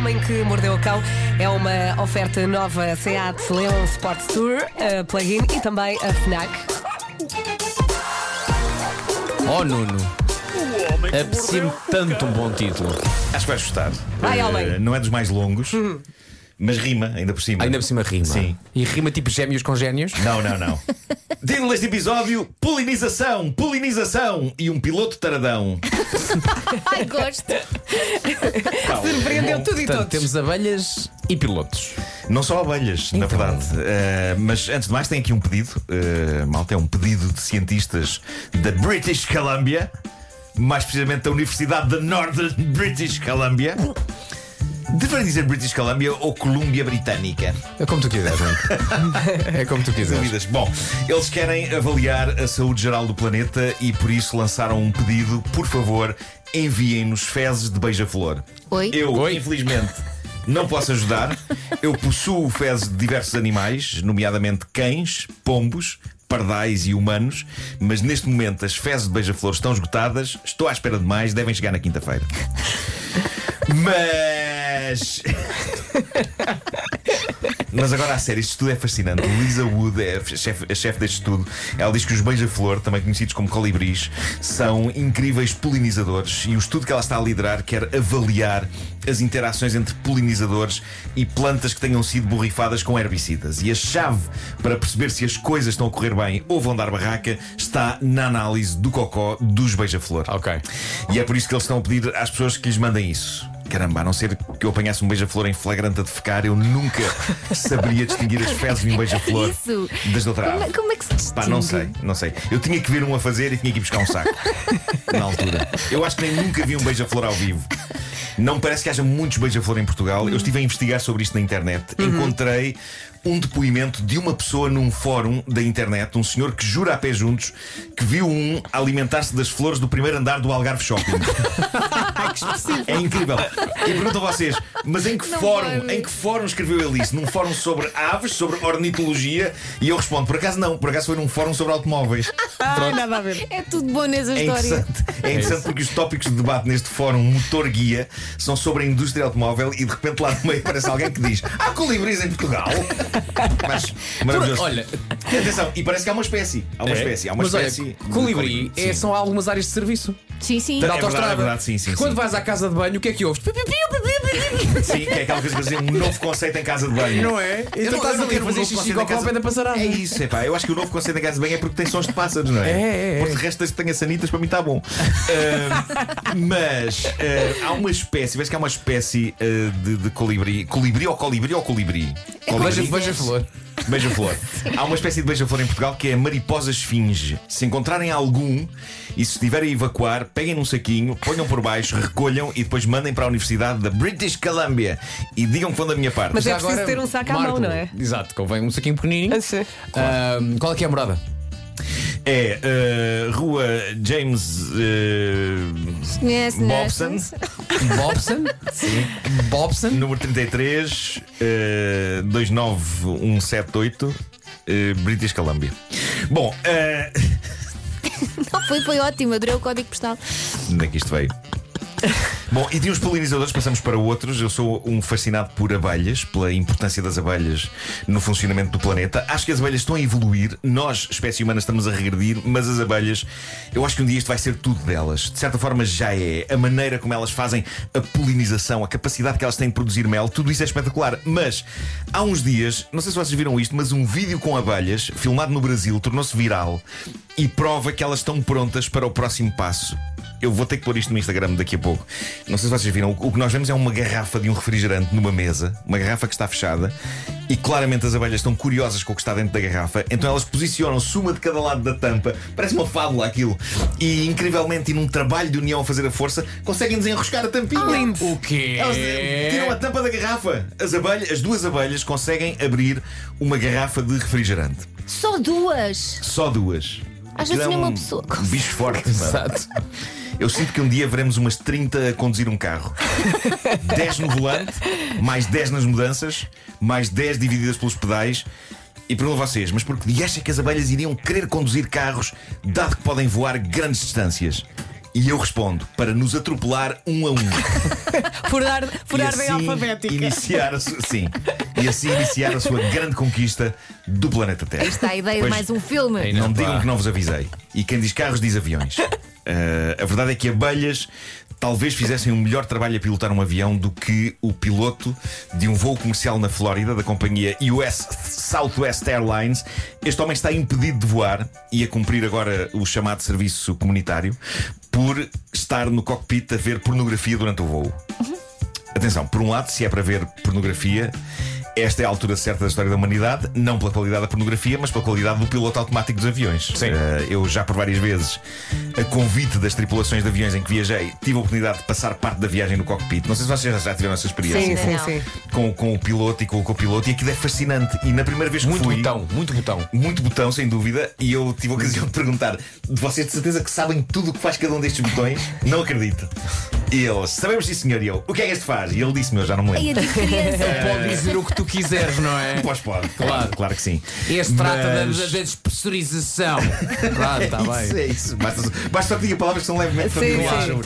Homem que Mordeu o Cão é uma oferta nova SEAT Leon Sport Tour, a plug-in e também a FNAC. Oh, Nuno. Apetecia-me tanto um bom título. Acho que vais gostar. Vai, Eh, homem. não é dos mais longos, mas rima, ainda por cima. Ainda por cima rima. Sim. E rima tipo gêmeos com gênios. Não, não, não. Título deste episódio: Polinização, polinização e um piloto taradão. Ai, gosto. Surpreendeu bom, tudo e Portanto, todos. temos abelhas e pilotos. Não só abelhas, na Então. verdade. Eh, mas antes de mais, tem aqui um pedido. Uh, malta, é um pedido de cientistas da British Columbia, mais precisamente da Universidade da Northern British Columbia. Deveria dizer British Columbia ou Colômbia Britânica? É como tu quiseres. É como tu quiseres. Dúvidas. Bom, eles querem avaliar a saúde geral do planeta e por isso lançaram um pedido. Por favor, enviem-nos fezes de beija-flor. Oi? Eu, Oi. infelizmente, não posso ajudar. Eu possuo fezes de diversos animais, nomeadamente cães, pombos. Pardais e humanos, mas neste momento as fezes de beija-flor estão esgotadas. Estou à espera de mais, devem chegar na quinta-feira. Mas. Mas agora a sério, este estudo é fascinante. Lisa Wood é a chefe, a chefe deste estudo. Ela diz que os beija-flor, também conhecidos como colibris, são incríveis polinizadores e o estudo que ela está a liderar quer avaliar as interações entre polinizadores e plantas que tenham sido borrifadas com herbicidas. E a chave para perceber se as coisas estão a correr bem ou vão dar barraca está na análise do cocó dos beija-flor. Ok. E é por isso que eles estão a pedir às pessoas que lhes mandem isso. Caramba, a não ser que eu apanhasse um beija-flor em flagrante a defecar, eu nunca saberia distinguir as fezes de um beija-flor das de outra Como, é- como é que se distingue? Pá, não sei, não sei. Eu tinha que ver um a fazer e tinha que ir buscar um saco. na altura. Eu acho que nem nunca vi um beija-flor ao vivo. Não me parece que haja muitos beija-flor em Portugal. Eu estive a investigar sobre isto na internet. Encontrei um depoimento de uma pessoa num fórum da internet, um senhor que jura a pé juntos que viu um alimentar-se das flores do primeiro andar do Algarve Shopping. É incrível. E pergunto a vocês, mas em que Não fórum, em que fórum escreveu ele isso? Num fórum sobre aves, sobre ornitologia? E eu respondo, por acaso não, por acaso foi num fórum sobre automóveis. Ai, nada a ver. É tudo bom nessa É história. interessante, é interessante porque os tópicos de debate neste fórum motor guia são sobre a indústria automóvel e de repente lá no meio aparece alguém que diz Há colibris em Portugal? Mas maravilhoso. Olha, E atenção, e parece que há uma espécie. Há uma é? espécie, há uma mas olha, espécie. colibri é, são algumas áreas de serviço Sim, sim. É da verdade, autostrada. é verdade, sim, sim, Quando sim. vais à casa de banho, o que é que ouves? Sim, que é aquela coisa de fazer um novo conceito em casa de banho. Não é? Eu Então não- estás eu a quero um fazer xixi em a copa casa- da passarada. É isso, é pá. Eu acho que o novo conceito em casa de banho é porque tem sons de pássaros, não é? É, é, é. Porque de resto, desde que tenha sanitas, para mim está bom. Ah, mas ah, há uma espécie, vês que há uma espécie ah, de, de colibri. Colibri ou colibri ou colibri? Veja, Colibri. veja flor. Beija-flor. Há uma espécie de beija-flor em Portugal que é a mariposa esfinge. Se encontrarem algum e se estiverem a evacuar, peguem num saquinho, ponham por baixo, recolham e depois mandem para a Universidade da British Columbia e digam que vão da minha parte. Mas é preciso agora, ter um saco à mão, não é? Exato, convém um saquinho pequenininho. Ah, sim. Qual é que é a morada? É ah, Rua James ah, Conhece, não é? Bobson, Bobson? Sim. Bobson? número 33, ah, 29178, ah, British Columbia. Bom, ah, Não, foi, foi ótimo, adorei o código postal. Onde é que isto veio? Bom, e de uns polinizadores passamos para outros. Eu sou um fascinado por abelhas, pela importância das abelhas no funcionamento do planeta. Acho que as abelhas estão a evoluir. Nós, espécie humana, estamos a regredir, mas as abelhas, eu acho que um dia isto vai ser tudo delas. De certa forma, já é. A maneira como elas fazem a polinização, a capacidade que elas têm de produzir mel, tudo isso é espetacular. Mas há uns dias, não sei se vocês viram isto, mas um vídeo com abelhas, filmado no Brasil, tornou-se viral e prova que elas estão prontas para o próximo passo. Eu vou ter que pôr isto no Instagram daqui a pouco. Não sei se vocês viram. O que nós vemos é uma garrafa de um refrigerante numa mesa, uma garrafa que está fechada, e claramente as abelhas estão curiosas com o que está dentro da garrafa, então elas posicionam-se uma de cada lado da tampa, parece uma fábula aquilo, e incrivelmente, e num trabalho de união a fazer a força, conseguem desenroscar a tampinha. O quê? Elas tiram a tampa da garrafa. As, abelhas, as duas abelhas conseguem abrir uma garrafa de refrigerante. Só duas. Só duas. Às vezes é nem uma um pessoa Bicho forte. pá. Exato. Eu sinto que um dia veremos umas 30 a conduzir um carro. 10 no volante, mais 10 nas mudanças, mais 10 divididas pelos pedais. E pergunto a vocês, mas por que acha que as abelhas iriam querer conduzir carros, dado que podem voar grandes distâncias? E eu respondo: para nos atropelar um a um. Por, ar, por e ordem assim alfabética. Iniciar a sua, sim. E assim iniciar a sua grande conquista do planeta Terra. Está a ideia de Pois- mais um filme. Não digam que não vos avisei. E quem diz carros diz aviões. Eh, a verdade é que abelhas talvez fizessem um melhor trabalho a pilotar um avião do que o piloto de um voo comercial na Flórida da companhia US Southwest Airlines. Este homem está impedido de voar e a cumprir agora o chamado serviço comunitário por estar no cockpit a ver pornografia durante o voo. Atenção, por um lado, se é para ver pornografia, esta é a altura certa da história da humanidade, não pela qualidade da pornografia, mas pela qualidade do piloto automático dos aviões. Sim. Eh, eu já por várias vezes, a convite das tripulações de aviões em que viajei, tive a oportunidade de passar parte da viagem no cockpit. Não sei se vocês já tiveram essa experiência. Sim, sim, sim. Com, com o piloto e com o copiloto, e aquilo é fascinante. E na primeira vez que Muito fui. botão, muito botão. Muito botão, sem dúvida, e eu tive a ocasião de perguntar: vocês de certeza que sabem tudo o que faz cada um destes botões? Não acredito. E eles, sabemos sim, senhor. E eu, o que é que este faz? E ele disse-me, eu já não me Ai, lembro. a criança. Pode dizer o que tu quiseres, não é? Pois pode, claro, Claro. que sim. Este trata da, Mas- da, da despressurização. Claro, está Isso, bem. é isso. Basta, basta só que diga palavras que são levemente Sim, familiares. sim.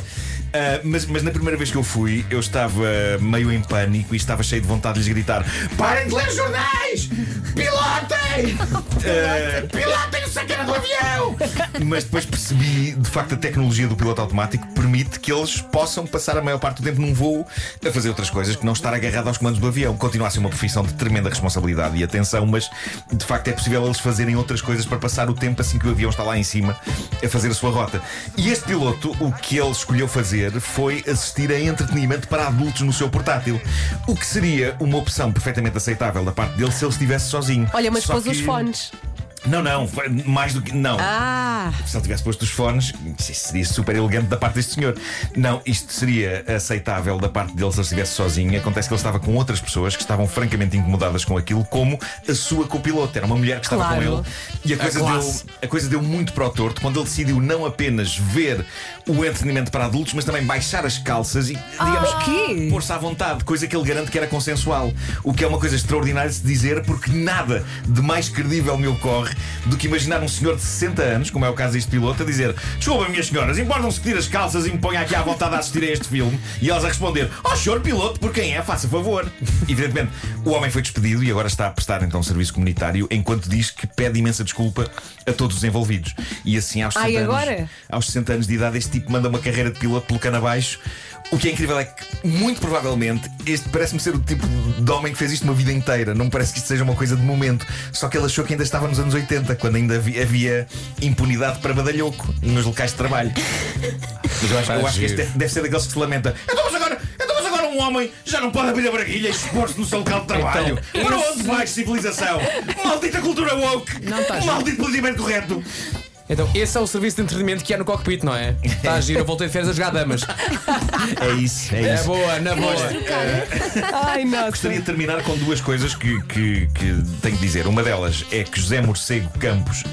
Ah, mas, mas na primeira vez que eu fui, eu estava meio em pânico e estava cheio de vontade de lhes gritar: Parem de ler jornais! Pilotem! Ah, pilotem o sacana do avião! Mas depois percebi, de facto, a tecnologia do piloto automático permite que eles possam passar a maior parte do tempo num voo a fazer outras coisas que não estar agarrado aos comandos do avião. Continua a ser uma profissão de tremenda responsabilidade e atenção, mas de facto é possível eles fazerem outras coisas para passar o tempo assim que o avião está lá em cima a fazer a sua rota. E este piloto, o que ele escolheu fazer foi assistir a entretenimento para adultos no seu portátil. O que seria uma opção perfeitamente aceitável da parte dele se ele estivesse sozinho. Olha, mas Só pôs os que- fones. Não, não, mais do que. Não. Ah! Se ele tivesse posto os fones, isso seria super elegante da parte deste senhor. Não, isto seria aceitável da parte dele se ele estivesse sozinho. Acontece que ele estava com outras pessoas que estavam francamente incomodadas com aquilo, como a sua copiloto. Era uma mulher que estava Claro. com ele. E a coisa, deu, classe. a coisa deu muito para o torto quando ele decidiu não apenas ver o entretenimento para adultos, mas também baixar as calças e, digamos, o quê? pôr-se à vontade, coisa que ele garante que era consensual. O que é uma coisa extraordinária de se dizer, porque nada de mais credível me ocorre do que imaginar um senhor de 60 anos, como é o caso deste piloto, a dizer: Desculpa, minhas senhoras, importam-se que tire as calças e me ponha aqui à vontade a assistir a este filme? E elas a responder: Oh, senhor piloto, por quem é? Faça favor. Evidentemente, o homem foi despedido e agora está a prestar então serviço comunitário, enquanto diz que pede imensa desculpa a todos os envolvidos. E assim, aos 60 Ai, anos, aos 60 anos de idade, este tipo manda uma carreira de piloto pelo cano abaixo. O que é incrível é que, muito provavelmente, este parece-me ser o tipo de homem que fez isto uma vida inteira. Não me parece que isto seja uma coisa de momento. Só que ele achou que ainda estava nos anos 80, quando ainda havia, havia impunidade para badalhoco nos locais de trabalho. Mas eu acho, eu acho que este deve, ser daqueles que se lamenta. Então, mas agora, então, mas agora um homem já não pode abrir a braguilha e expor-se no seu local de trabalho. Então, para onde vai, civilização? Maldita cultura woke! Não tá Maldito planeamento correto! Então, esse é o serviço de entretenimento que há no cockpit, não é? Está a giro, eu voltei de férias a jogar damas. É isso, é É isso. boa, na boa. Ai, nossa. Gostaria de terminar com duas coisas que, que, que tenho que dizer. Uma delas é que José Morcego Campos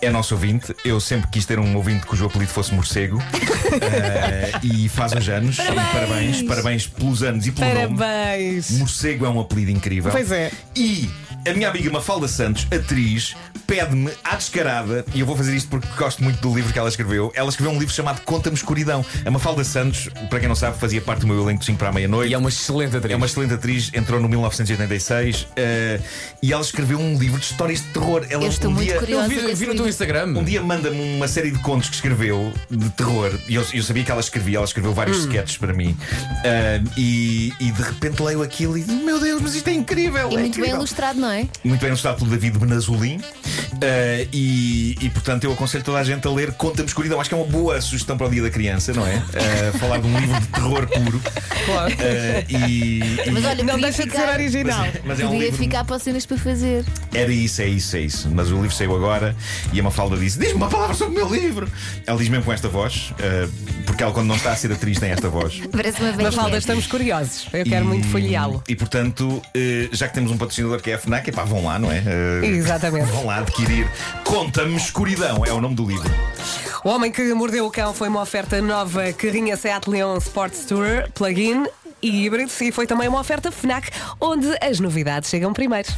é nosso ouvinte. Eu sempre quis ter um ouvinte cujo apelido fosse Morcego. Eh, e faz uns anos. Parabéns! E parabéns, parabéns pelos anos e pelo nome. Parabéns. Morcego é um apelido incrível. Pois é. E a minha amiga Mafalda Santos, atriz, pede-me à descarada, e eu vou fazer isto porque gosto muito do livro que ela escreveu. Ela escreveu um livro chamado Conta-me Escuridão. A Mafalda Santos, para quem não sabe, fazia parte do meu elenco de 5 para a meia-noite. E é uma excelente atriz. É uma excelente atriz, entrou no 1986 eh, e ela escreveu um livro de histórias de terror. Ela Eu estou um muito dia, curiosa. Eu vi, vi no teu. Instagram. um dia manda-me uma série de contos que escreveu de terror e eu, eu sabia que ela escrevia, ela escreveu vários Hum. sketches para mim. Eh, e, e de repente leio aquilo e digo: Meu Deus, mas isto é incrível! E é muito bem incrível." ilustrado, não é? Muito bem ilustrado pelo David Benazolin. Eh, e, e, portanto eu aconselho toda a gente a ler Conta-me Escuridão. Acho que é uma boa sugestão para o dia da criança, não é? Eh, falar de um livro de terror puro. Claro. Eh, e, Mas olha, Não deixa de ser original. mas é um podia livro ficar para cenas para fazer. Era isso, é isso, é isso. Mas o livro saiu agora e a Mafalda disse: Diz-me uma palavra sobre o meu livro. Ela diz mesmo com esta voz, porque ela, quando não está a ser atriz, tem esta voz. Parece uma. Mafalda, estamos curiosos. Eu quero E- muito folheá-lo. E portanto, já que temos um patrocinador que é a Fnac, epá, vão lá, não é? Exatamente. Vão lá adquirir. Conta-me Escuridão, é o nome do livro. O Homem que Mordeu o Cão foi uma oferta nova carrinha Seat Leon Sports Tour, plug-in e híbrido. E foi também uma oferta FNAC, onde as novidades chegam primeiro.